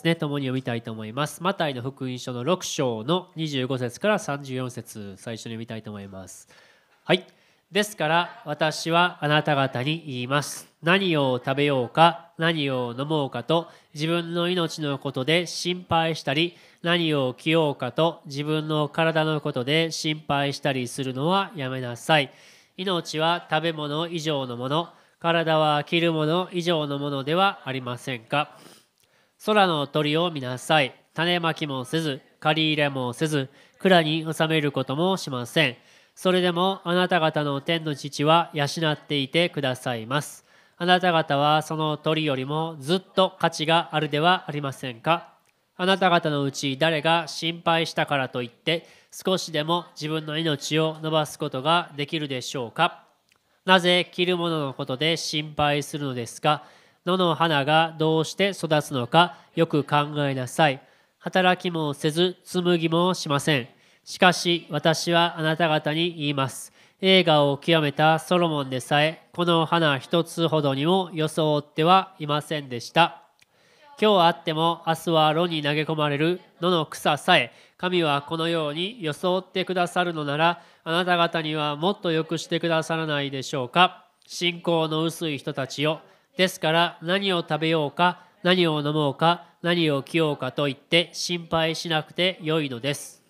ですね、共に読みたいと思います。マタイの福音書の6章の25節から34節最初に読みたいと思います。はい。ですから私はあなた方に言います。何を食べようか、何を飲もうかと自分の命のことで心配したり、何を着ようかと自分の体のことで心配したりするのはやめなさい。命は食べ物以上のもの、体は着るもの以上のものではありませんか。空の鳥を見なさい。種まきもせず、借り入れもせず、蔵に収めることもしません。それでもあなた方の天の父は養っていてくださいます。あなた方はその鳥よりもずっと価値があるではありませんか？あなた方のうち誰が心配したからといって少しでも自分の命を伸ばすことができるでしょうか？なぜ着るもののことで心配するのですか？野の花がどうして育つのかよく考えなさい。働きもせず、紡ぎもしません。しかし私はあなた方に言います。映画を極めたソロモンでさえ、この花一つほどにも装ってはいませんでした。今日あっても明日は炉に投げ込まれる野の草さえ、神はこのように装ってくださるのなら、あなた方にはもっと良くしてくださらないでしょうか。信仰の薄い人たちよ。ですから何を食べようか何を飲もうか何を着ようかと言って心配しなくてよいのです。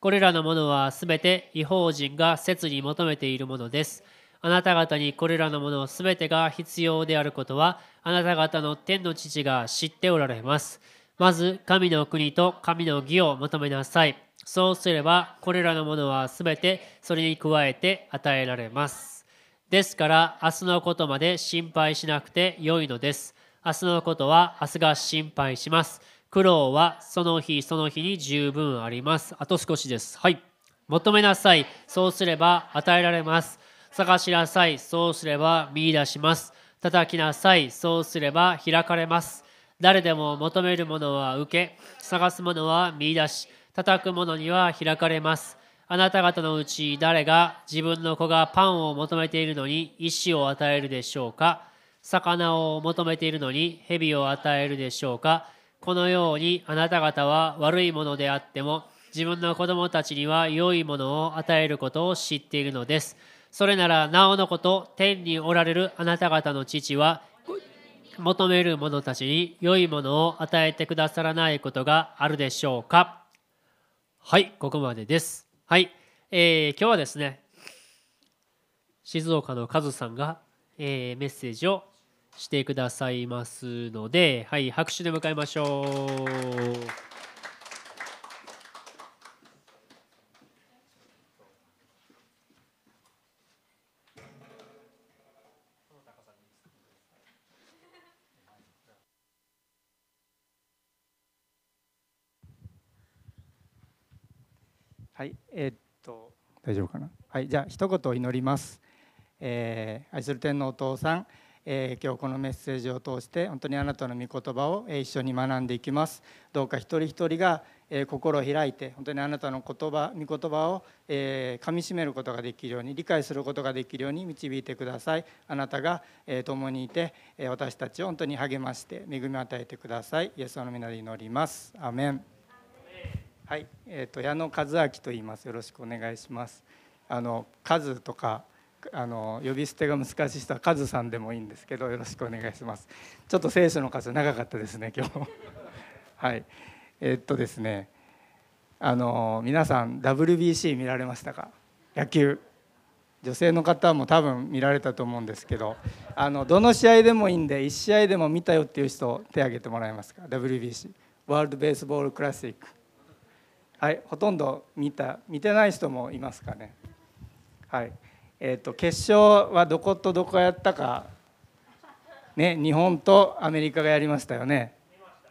これらのものはすべて違法人が切に求めているものです。あなた方にこれらのものすべてが必要であることはあなた方の天の父が知っておられます。まず神の国と神の義を求めなさい。そうすればこれらのものはすべてそれに加えて与えられます。ですから明日のことまで心配しなくてよいのです。明日のことは明日が心配します。苦労はその日その日に十分あります。あと少しです。はい。求めなさい。そうすれば与えられます。探しなさい。そうすれば見出します。叩きなさい。そうすれば開かれます。誰でも求めるものは受け、探すものは見出し、叩くものには開かれます。あなた方のうち誰が自分の子がパンを求めているのに石を与えるでしょうか？魚を求めているのに蛇を与えるでしょうか？このようにあなた方は悪いものであっても自分の子供たちには良いものを与えることを知っているのです。それならなおのこと天におられるあなた方の父は求める者たちに良いものを与えてくださらないことがあるでしょうか？はいここまでです。はい、えー、今日はですね静岡のカズさんが、えー、メッセージをしてくださいますので、はい、拍手で迎えましょう。はいえー、っと。大丈夫かな？はいじゃあ一言祈ります、えー、愛する天のお父さん、えー、今日このメッセージを通して本当にあなたの御言葉を一緒に学んでいきます。どうか一人一人が心を開いて本当にあなたの言葉御言葉を、えー、噛みしめることができるように理解することができるように導いてください。あなたが、えー、共にいて、えー、私たちを本当に励まして恵みを与えてください。イエスの皆で祈ります。アメンはい、えっ、ー、と矢野和明と言います。よろしくお願いします。あの数とかあの呼び捨てが難しい人はカズさんでもいいんですけどよろしくお願いします。ちょっと聖書の数長かったですね 今日。はい、えー、っとですね、あの皆さん WBC 見られましたか？野球。女性の方も多分見られたと思うんですけどあのどの試合でもいいんで1試合でも見たよっていう人手挙げてもらえますか？WBC ワールド・ベースボール・クラシックはいほとんど見た見てない人もいますかね。はい。えーと、決勝はどことどこやったか。ね日本とアメリカがやりましたよね。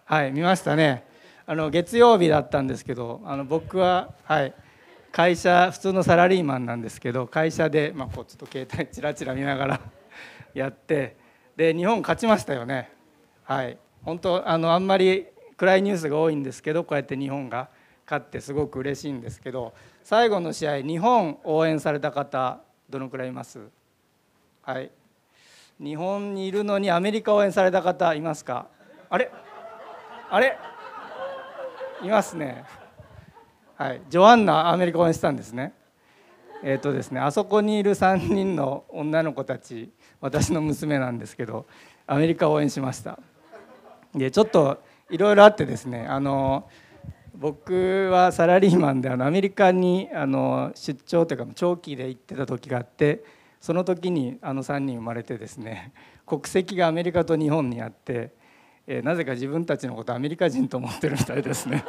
はい見ましたね。あの月曜日だったんですけどあの僕ははい会社普通のサラリーマンなんですけど会社で、まあ、こうちょっと携帯ちらちら見ながら やってで日本勝ちましたよね。はい。本当あのあんまり暗いニュースが多いんですけどこうやって日本が。勝ってすごく嬉しいんですけど最後の試合日本応援された方どのくらいいます？はい。日本にいるのにアメリカ応援された方いますか？あれ？あれ？いますね。はい。ジョアンナアメリカ応援したんですね。えっ、ー、とですねあそこにいる3人の女の子たち私の娘なんですけどアメリカ応援しました。でちょっといろいろあってですねあの僕はサラリーマンであのアメリカにあの出張というか長期で行ってた時があってその時にあの3人生まれてですね 国籍がアメリカと日本にあって、えー、なぜか自分たちのことアメリカ人と思ってるみたいですね。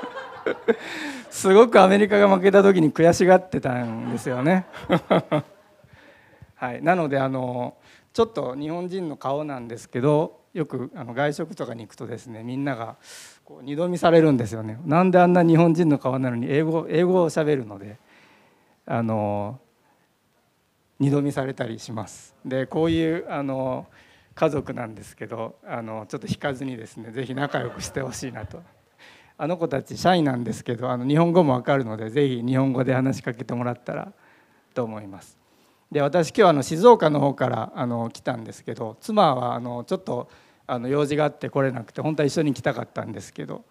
すごくアメリカが負けた時に悔しがってたんですよね。はい、なのであのちょっと日本人の顔なんですけどよくあの外食とかに行くとですねみんながこう二度見されるんですよね。なんであんな日本人の顔なのに英語英語をしゃべるのであの二度見されたりします。でこういうあの家族なんですけどあのちょっと引かずにですね是非仲良くしてほしいなと。あの子たちシャイなんですけどあの日本語もわかるので是非日本語で話しかけてもらったらと思います。で私今日あの静岡の方からあの来たんですけど妻はあのちょっとあの用事があって来れなくて本当は一緒に来たかったんですけど、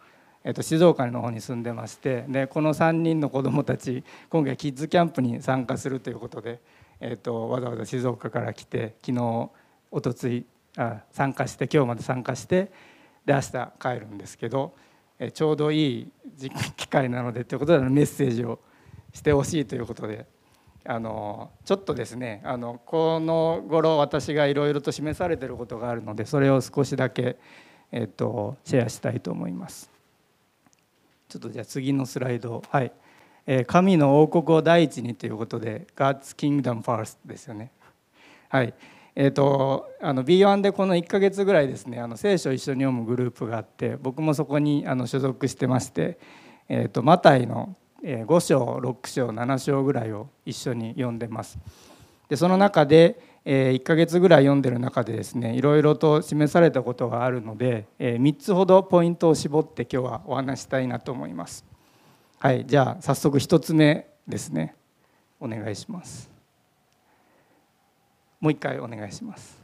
えっと、静岡の方に住んでましてでこの3人の子どもたち今回キッズキャンプに参加するということで、えっと、わざわざ静岡から来て昨日おとついあ参加して今日まで参加してで明日帰るんですけど、えちょうどいい機会なのでということでメッセージをしてほしいということで。あのちょっとですねあのこの頃私がいろいろと示されてることがあるのでそれを少しだけ、えっと、シェアしたいと思います。ちょっとじゃあ次のスライドはい、え神の王国を第一にということで God's Kingdom First ですよね。はいえーと、あの B1 でこの1ヶ月ぐらいですねあの聖書を一緒に読むグループがあって僕もそこにあの所属してまして、えーとマタイの5章6章7章ぐらいを一緒に読んでます。でその中で1ヶ月ぐらい読んでる中でですねいろいろと示されたことがあるので3つほどポイントを絞って今日はお話したいなと思います。はいじゃあ早速1つ目ですね。お願いします。もう一回お願いします。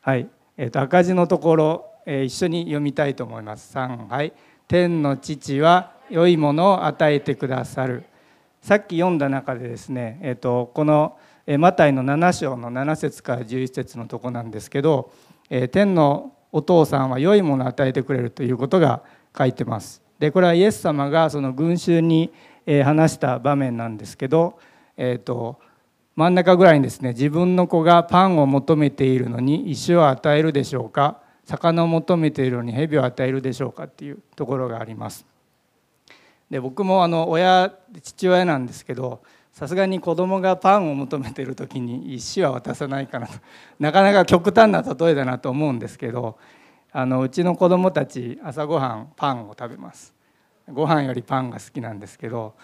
はい、えー、と赤字のところ、えー、一緒に読みたいと思います。3はい。天の父は良いものを与えてくださるさっき読んだ中でですね、えーと、このマタイの7章の7節から11節のとこなんですけど、え、天のお父さんは良いものを与えてくれるということが書いてます。でこれはイエス様がその群衆に話した場面なんですけど、えーと、真ん中ぐらいにですね自分の子がパンを求めているのに石を与えるでしょうか魚を求めているのに蛇を与えるでしょうかっていうところがあります。で僕もあの親父親なんですけどさすがに子供がパンを求めてる時に石は渡さないかなと。なかなか極端な例えだなと思うんですけどあのうちの子供たち朝ごはんパンを食べます。ご飯よりパンが好きなんですけど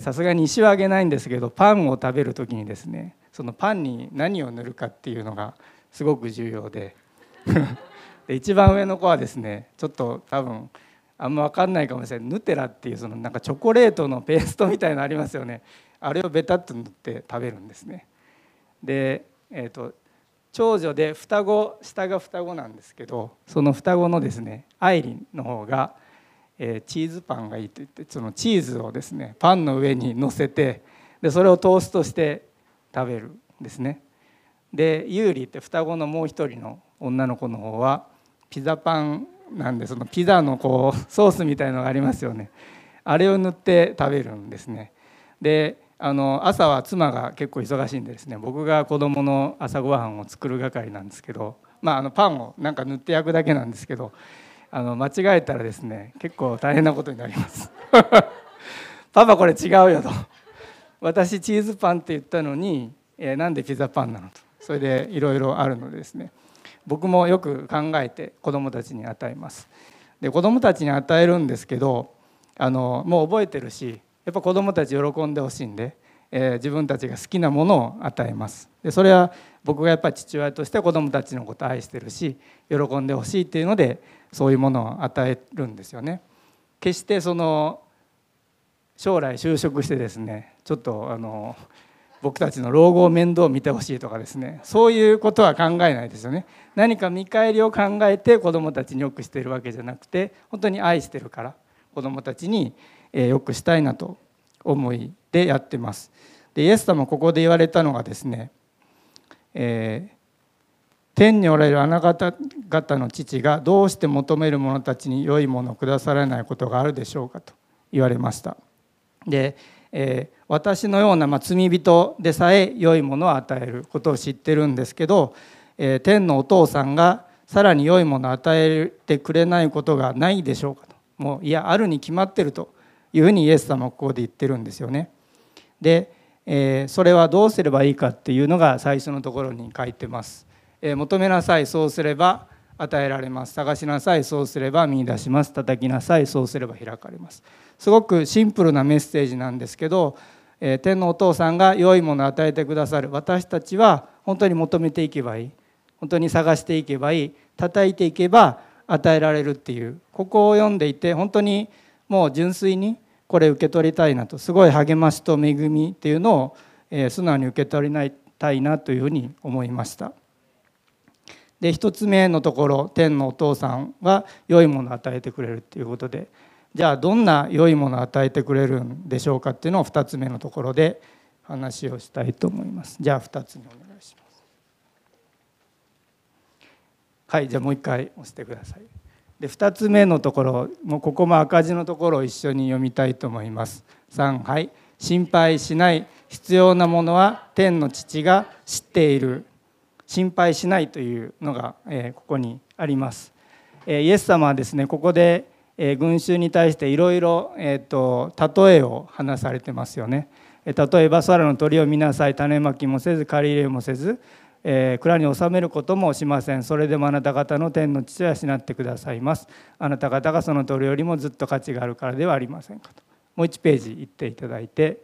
さすがに石はあげないんですけどパンを食べる時にですねそのパンに何を塗るかっていうのがすごく重要で。で一番上の子はですねちょっと多分あんま分かんないかもしれない。ヌテラっていうそのなんかチョコレートのペーストみたいのありますよね。あれをベタッと塗って食べるんですね。で、えーと、長女で双子下が双子なんですけどその双子のですねアイリンの方が、えー、チーズパンがいいと言ってそのチーズをですねパンの上に乗せてでそれをトーストして食べるんですね。でユーリって双子のもう一人の女の子の方はピザパンなんでそのピザのこう ソースみたいのがありますよね。あれを塗って食べるんですね。であの朝は妻が結構忙しいんでですね僕が子供の朝ごはんを作る係なんですけどまああのパンをなんか塗って焼くだけなんですけどあの間違えたらですね結構大変なことになります。パパこれ違うよと。私チーズパンって言ったのに、えー、なんでピザパンなのと。それでいろいろあるのでですね。僕もよく考えて子どもたちに与えます。で子どもたちに与えるんですけどあのもう覚えてるしやっぱ子どもたち喜んでほしいんで、えー、自分たちが好きなものを与えます。でそれは僕がやっぱり父親として子どもたちのこと愛してるし喜んでほしいっていうのでそういうものを与えるんですよね。決してその将来就職してですねちょっとあの僕たちの老後を面倒を見てほしいとかですね。そういうことは考えないですよね。何か見返りを考えて子どもたちによくしてるわけじゃなくて本当に愛してるから子どもたちによくしたいなと思いでやってます。でイエス様ここで言われたのがですね、えー、天におられるあなた方の父がどうして求める者たちに良いものをくださらないことがあるでしょうかと言われました。でえー、私のような、まあ、罪人でさえ良いものを与えることを知ってるんですけど、えー、天のお父さんがさらに良いものを与えてくれないことがないでしょうかともういやあるに決まってるというふうにイエス様はここで言ってるんですよね。で、えー、それはどうすればいいかっていうのが最初のところに書いてます。え求めなさいそうすれば与えられます探しなさいそうすれば見出します叩きなさいそうすれば開かれますすごくシンプルなメッセージなんですけど、えー、天のお父さんが良いものを与えてくださる。私たちは本当に求めていけばいい。本当に探していけばいい。叩いていけば与えられるっていう。ここを読んでいて本当にもう純粋にこれ受け取りたいなと。すごい励ましと恵みっていうのを、えー、素直に受け取りたいなというふうに思いました。で1つ目のところ天のお父さんは良いものを与えてくれるっていうことでじゃあどんな良いものを与えてくれるんでしょうかっていうのを2つ目のところで話をしたいと思います。じゃあ2つ目お願いします。はいじゃあもう一回押してください。で2つ目のところもうここも赤字のところを一緒に読みたいと思います。3はい。心配しない必要なものは天の父が知っている。心配しないというのが、えここにあります。えイエス様はですねここで、え群衆に対していろいろ例えを話されてますよね。例えば空の鳥を見なさい種まきもせず借り入れもせず、えー、蔵に収めることもしません。それでもあなた方の天の父は養ってくださいます。あなた方がその鳥よりもずっと価値があるからではありませんかと。もう1ページ行っていただいて、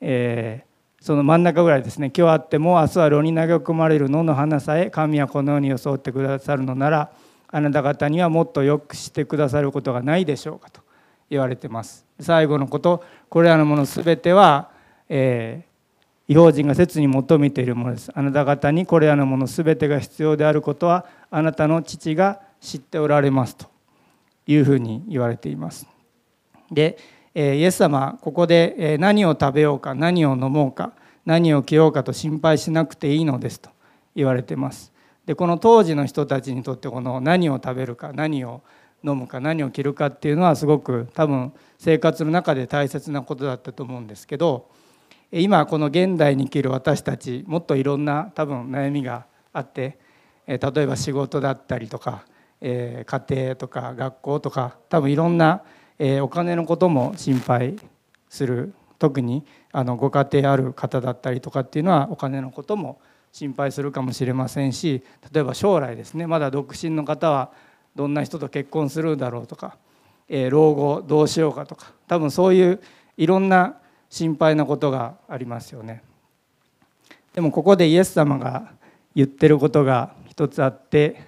えその真ん中ぐらいですね。今日あっても明日は炉に投げ込まれる野の花さえ神はこのように装ってくださるのならあなた方にはもっとよくしてくださることがないでしょうかと言われてます。最後のことこれらのもの全ては、えー、違法人が切に求めているものです。あなた方にこれらのもの全てが必要であることはあなたの父が知っておられますというふうに言われています。でえイエス様ここで何を食べようか何を飲もうか何を着ようかと心配しなくていいのですと言われてます。でこの当時の人たちにとってこの何を食べるか何を飲むか何を着るかっていうのはすごく多分生活の中で大切なことだったと思うんですけど今この現代に生きる私たちもっといろんな多分悩みがあって例えば仕事だったりとか家庭とか学校とか多分いろんなお金のことも心配する。特にあのご家庭ある方だったりとかっていうのはお金のことも心配心配するかもしれませんし例えば将来ですねまだ独身の方はどんな人と結婚するだろうとか、え老後どうしようかとか多分そういういろんな心配なことがありますよね。でもここでイエス様が言ってることが一つあって、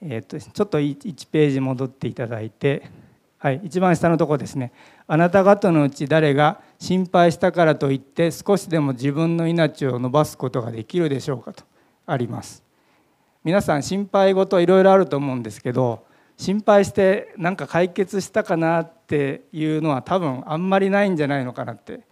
えー、とちょっと1ページ戻っていただいて。はい、一番下のところですね。あなた方のうち誰が心配したからといって少しでも自分の命を伸ばすことができるでしょうかとあります。皆さん心配事いろいろあると思うんですけど心配してなんか解決したかなっていうのは多分あんまりないんじゃないのかなって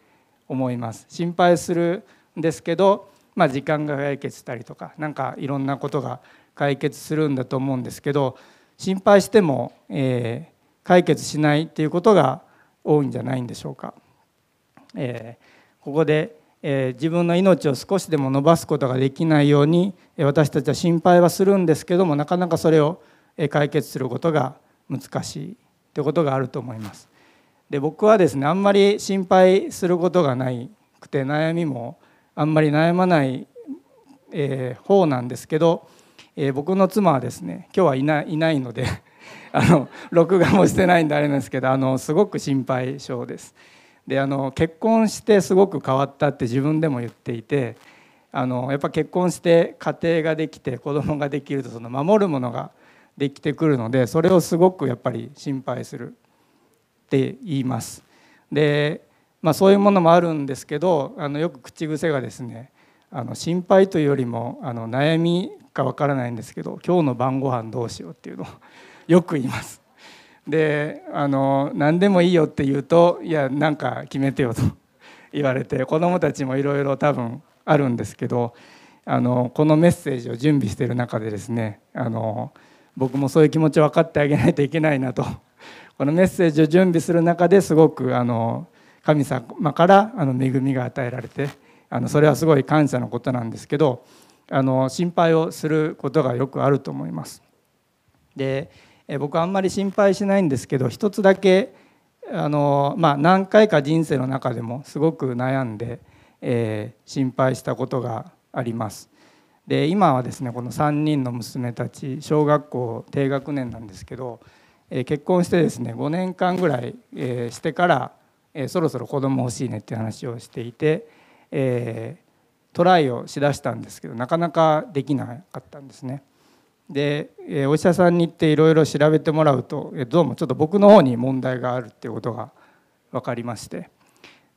思います。心配するんですけど、まあ、時間が解決したりとか何かいろんなことが解決するんだと思うんですけど心配しても、えー解決しないっていうことが多いんじゃないんでしょうか。えー、ここで、えー、自分の命を少しでも伸ばすことができないように私たちは心配はするんですけどもなかなかそれを解決することが難しいということがあると思います。で僕はですねあんまり心配することがないくて悩みもあんまり悩まない、えー、方なんですけど、えー、僕の妻はですね今日はいないいないのであの録画もしてないんであれなんですけどあのすごく心配性です。であの結婚してすごく変わったって自分でも言っていてあのやっぱ結婚して家庭ができて子供ができるとその守るものができてくるのでそれをすごくやっぱり心配するって言います。でまあ、そういうものもあるんですけどあのよく口癖がですねあの心配というよりもあの悩みかわからないんですけど今日の晩ご飯どうしようっていうのをよく言います。であの何でもいいよって言うといやなんか決めてよと 言われて子どもたちもいろいろ多分あるんですけどあのこのメッセージを準備している中でですねあの僕もそういう気持ちを分かってあげないといけないなと このメッセージを準備する中ですごくあの神様からあの恵みが与えられてあのそれはすごい感謝のことなんですけどあの心配をすることがよくあると思います。で僕あんまり心配しないんですけど一つだけあの、まあ、何回か人生の中でもすごく悩んで、えー、心配したことがあります。で今はですねこの3人の娘たち小学校低学年なんですけど、えー、結婚してですね5年間ぐらい、えー、してから、え、そろそろ子供欲しいねっていう話をしていて、え、トライをしだしたんですけどなかなかできなかったんですね。でえお医者さんに行っていろいろ調べてもらうとえどうもちょっと僕の方に問題があるっていうことが分かりまして。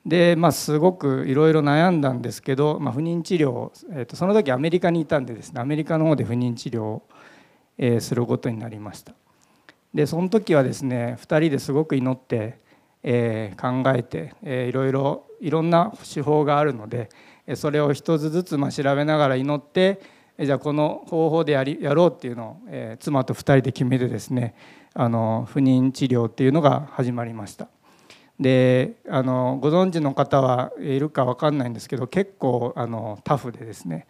で、まあ、すごくいろいろ悩んだんですけど、まあ、不妊治療、えー、とその時アメリカにいたんでですねアメリカの方で不妊治療を、え、することになりました。でその時はですね2人ですごく祈って、えー、考えて、えー、いろいろいろんな手法があるのでそれを一つずつま調べながら祈ってじゃあこの方法でやりやろうっていうのを、えー、妻と2人で決めてですねあの不妊治療っていうのが始まりました。であのご存知の方はいるか分かんないんですけど結構あのタフでですね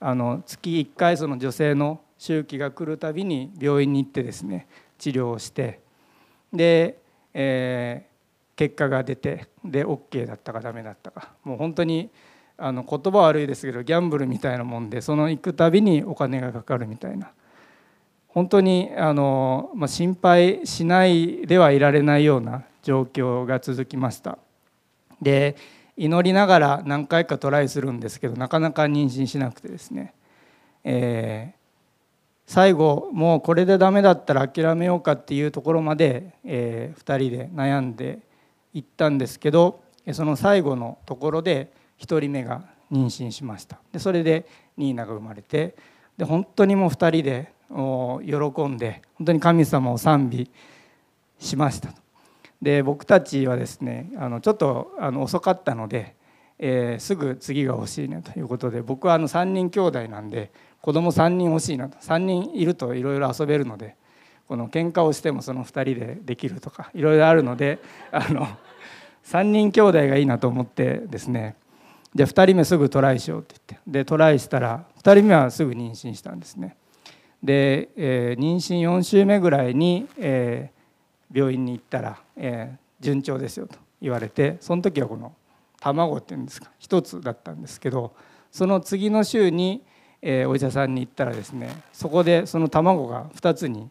あの月1回その女性の周期が来るたびに病院に行ってですね治療をしてで、えー、結果が出てで OK だったかダメだったかもう本当にあの言葉悪いですけどギャンブルみたいなもんでその行くたびにお金がかかるみたいな。本当にあの、まあ、心配しないではいられないような状況が続きました。で祈りながら何回かトライするんですけどなかなか妊娠しなくてですね、えー、最後もうこれでダメだったら諦めようかっていうところまで、えー、2人で悩んでいったんですけどその最後のところで1人目が妊娠しました。でそれでニーナが生まれてで本当にもう2人で喜んで本当に神様を賛美しました。で僕たちはですねあのちょっとあの遅かったので、えー、すぐ次が欲しいねということで僕はあの3人兄弟なんで子供3人欲しいなと。3人いるといろいろ遊べるのでこの喧嘩をしてもその2人でできるとかいろいろあるのであの3人兄弟がいいなと思ってですねで2人目すぐトライしようって言って。でトライしたら2人目はすぐ妊娠したんですね。で、えー、妊娠4週目ぐらいに、えー、病院に行ったら、えー、順調ですよと言われてその時はこの卵っていうんですか1つだったんですけどその次の週に、え、お医者さんに行ったらですねそこでその卵が2つに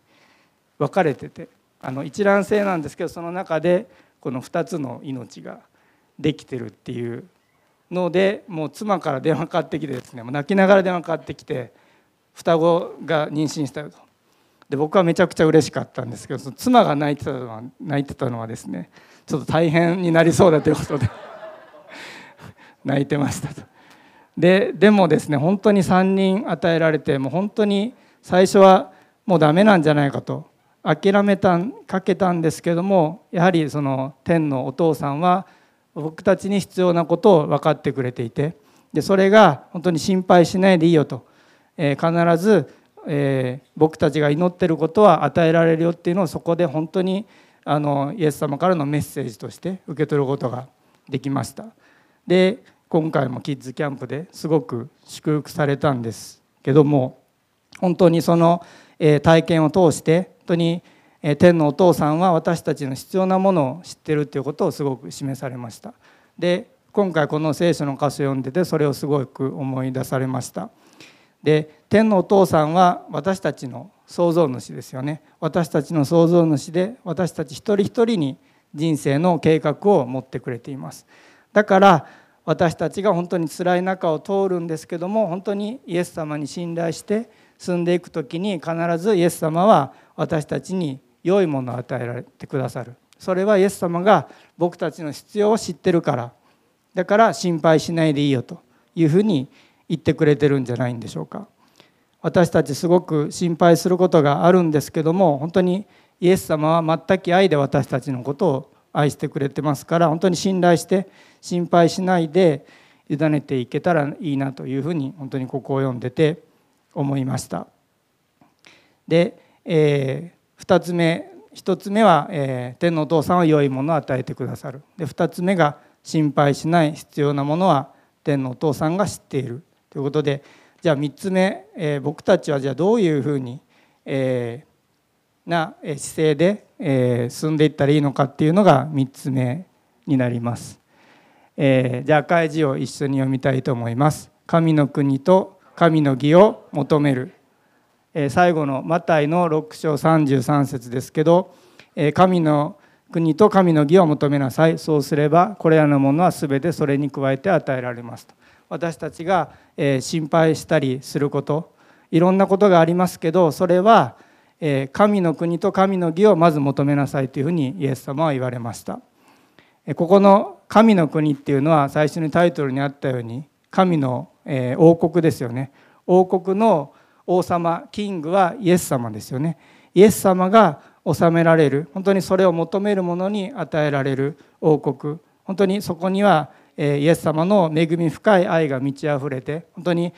分かれててあの一卵性なんですけどその中でこの2つの命ができてるっていうのでもう妻から電話かかってきてですねもう泣きながら電話かかってきて双子が妊娠したよとで僕はめちゃくちゃ嬉しかったんですけどその妻が泣いてたのは泣いてたのはですねちょっと大変になりそうだということで 泣いてましたと。ででもですね本当に3人与えられてもう本当に最初はもうダメなんじゃないかと諦めたかけたんですけどもやはりその天のお父さんは僕たちに必要なことを分かってくれていてでそれが本当に心配しないでいいよと、えー、必ず、えー、僕たちが祈ってることは与えられるよっていうのをそこで本当にあのイエス様からのメッセージとして受け取ることができました。で今回もキッズキャンプですごく祝福されたんですけども本当にそのえ体験を通して本当に天のお父さんは私たちの必要なものを知ってるということをすごく示されました。で今回この聖書の箇所を読んでてそれをすごく思い出されました。で天のお父さんは私たちの創造主ですよね。私たちの創造主で私たち一人一人に人生の計画を持ってくれています。だから私たちが本当に辛い中を通るんですけども本当にイエス様に信頼して進んでいく時に必ずイエス様は私たちに良いものを与えられてくださる。それはイエス様が僕たちの必要を知ってるから。だから心配しないでいいよというふうに言ってくれてるんじゃないんでしょうか。私たちすごく心配することがあるんですけども本当にイエス様は全く愛で私たちのことを愛してくれてますから本当に信頼して心配しないで委ねていけたらいいなというふうに本当にここを読んでて思いました。で、えー、2つ目1つ目は、えー、天のお父さんは良いものを与えてくださるで2つ目が心配しない必要なものは天のお父さんが知っているということでじゃあ3つ目、えー、僕たちはじゃあどういうふうに、えー、な姿勢で、えー、進んでいったらいいのかっていうのが3つ目になります。えー、じゃあ赤い字を一緒に読みたいと思います。神の国と神の義を求める。最後のマタイの6章33節ですけど、神の国と神の義を求めなさい。そうすればこれらのものは全てそれに加えて与えられますと。私たちが、心配したりすること、いろんなことがありますけど、それは、神の国と神の義をまず求めなさいというふうにイエス様は言われました。ここの神の国っていうのは最初にタイトルにあったように神の王国ですよね王国の王様キングはイエス様ですよね。イエス様が治められる。本当にそれを求める者に与えられる王国。本当にそこにはイエス様の恵み深い愛が満ち溢れて本当に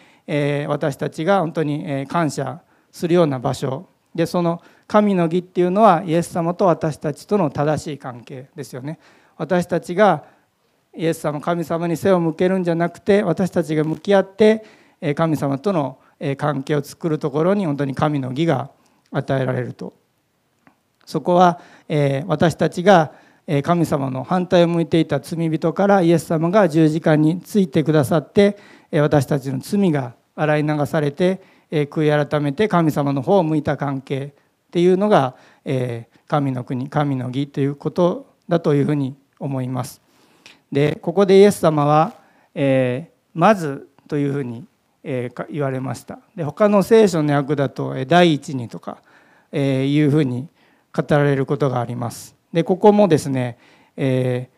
私たちが本当に感謝するような場所。でその神の義っていうのはイエス様と私たちとの正しい関係ですよね。私たちがイエス様神様に背を向けるんじゃなくて私たちが向き合って神様との関係を作るところに本当に神の義が与えられるとそこは私たちが神様の反対を向いていた罪人からイエス様が十字架についてくださって私たちの罪が洗い流されて悔い改めて神様の方を向いた関係っていうのが神の国神の義ということだというふうに思います。でここでイエス様は、え、まずというふうに、えー、言われました。で他の聖書の訳だと第一にとか、えー、いうふうに語られることがあります。でここもですね、え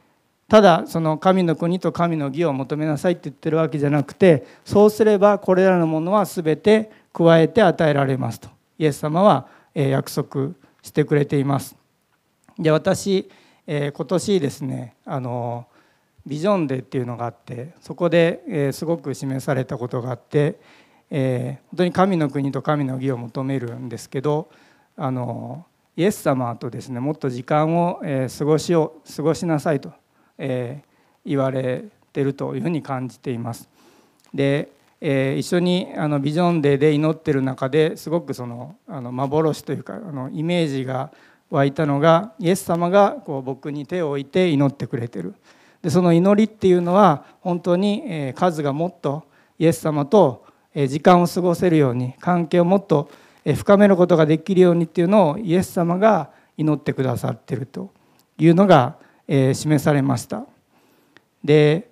ー、ただその神の国と神の義を求めなさいって言ってるわけじゃなくてそうすればこれらのものは全て加えて与えられますと。イエス様は約束してくれています。で私、えー、今年ですねあのビジョンデーっていうのがあってそこで、すごく示されたことがあって、本当に神の国と神の義を求めるんですけどあのイエス様とですねもっと時間を、過ごしを過ごしなさいと、言われてるというふうに感じています。で、一緒にあのビジョンデーで祈ってる中ですごくそのあの幻というかあのイメージが湧いたのがイエス様がこう僕に手を置いて祈ってくれてるでその祈りっていうのは本当に数がもっとイエス様と時間を過ごせるように関係をもっと深めることができるようにっていうのをイエス様が祈ってくださってるというのが示されました。で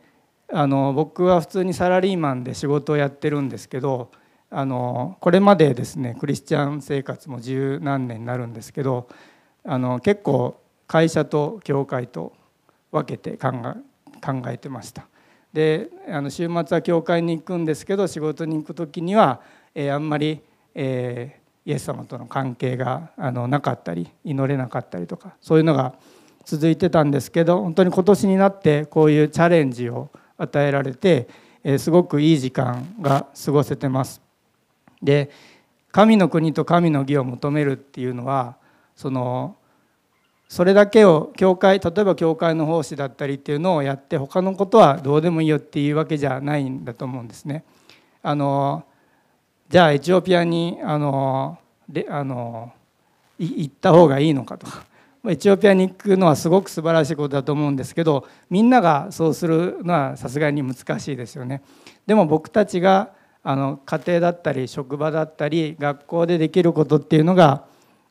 あの僕は普通にサラリーマンで仕事をやってるんですけどあのこれまでですねクリスチャン生活も十何年になるんですけどあの結構会社と教会と分けて考えてましたであの週末は教会に行くんですけど仕事に行く時には、えー、あんまり、えー、イエス様との関係があのなかったり祈れなかったりとかそういうのが続いてたんですけど本当に今年になってこういうチャレンジを与えられて、えー、すごくいい時間が過ごせてます。で神の国と神の義を求めるっていうのはそのそれだけを教会例えば教会の奉仕だったりっていうのをやって他のことはどうでもいいよっていうわけじゃないんだと思うんですね。あのじゃあエチオピアにあのであの行った方がいいのかとか エチオピアに行くのはすごく素晴らしいことだと思うんですけどみんながそうするのはさすがに難しいですよね。でも僕たちがあの家庭だったり職場だったり学校でできることっていうのが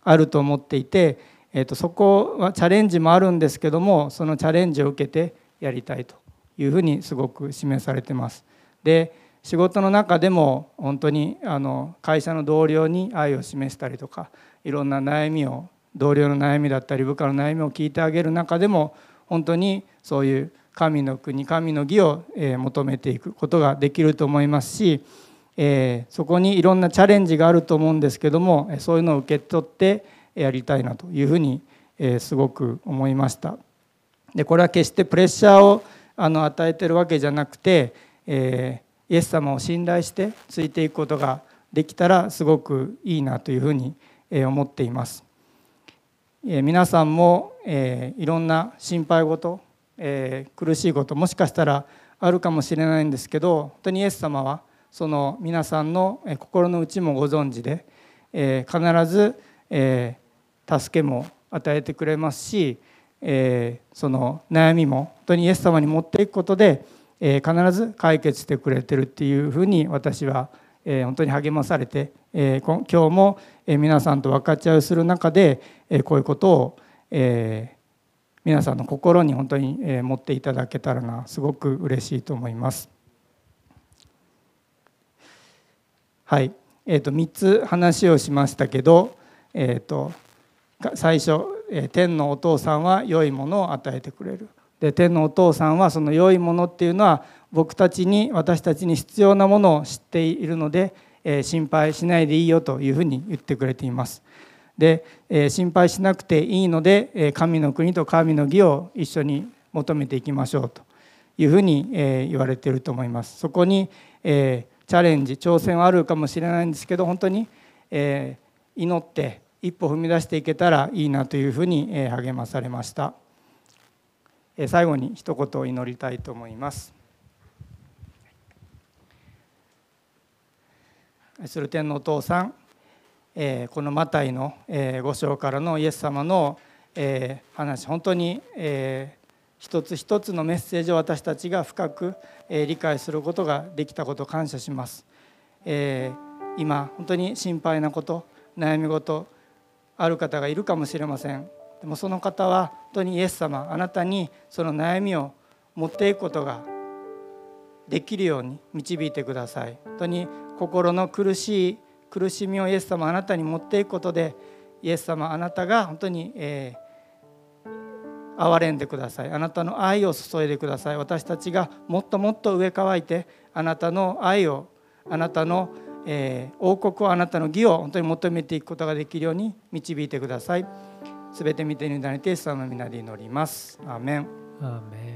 あると思っていて、えー、とそこはチャレンジもあるんですけどもそのチャレンジを受けてやりたいというふうにすごく示されてます。で仕事の中でも本当にあの会社の同僚に愛を示したりとかいろんな悩みを同僚の悩みだったり部下の悩みを聞いてあげる中でも本当にそういう神の国神の義を求めていくことができると思いますしえそこにいろんなチャレンジがあると思うんですけどもそういうのを受け取ってやりたいなというふうにすごく思いました。でこれは決してプレッシャーをあの与えてるわけじゃなくて、えー、イエス様を信頼してついていくことができたらすごくいいなというふうに思っています。えー、皆さんも、えー、いろんな心配事、えー、苦しいこともしかしたらあるかもしれないんですけど本当にイエス様はその皆さんの心の内もご存知で、えー、必ず、えー、助けも与えてくれますしえー、その悩みも本当にイエス様に持っていくことで、えー、必ず解決してくれてるっていうふうに私は、えー、本当に励まされて、えー、今日も、え、皆さんと分かち合いする中で、えー、こういうことを、えー、皆さんの心に本当に、えー、持っていただけたらなすごく嬉しいと思います。はい、えー、と3つ話をしましたけど、えー、と最初天のお父さんは良いものを与えてくれるで天のお父さんはその良いものっていうのは僕たちに私たちに必要なものを知っているので、え心配しないでいいよというふうに言ってくれています。で、え心配しなくていいので、え神の国と神の義を一緒に求めていきましょうというふうに、え言われていると思います。そこに、えチャレンジ挑戦はあるかもしれないんですけど本当に、え祈って一歩踏み出していけたらいいなというふうに励まされました。最後に一言を祈りたいと思います。愛する天のお父さんこのマタイの五章からのイエス様の話本当に一つ一つのメッセージを私たちが深く理解することができたことを感謝します。今本当に心配なこと悩み事ある方がいるかもしれません。でもその方は本当にイエス様あなたにその悩みを持っていくことができるように導いてください。本当に心の苦しい苦しみをイエス様あなたに持っていくことでイエス様あなたが本当に、えー、憐れんでください。あなたの愛を注いでください。私たちがもっともっと上乾いてあなたの愛をあなたのえー、王国をあなたの義を本当に求めていくことができるように導いてください。すべて見てに委ねてイエス様の皆で祈ります。アーメン。アーメン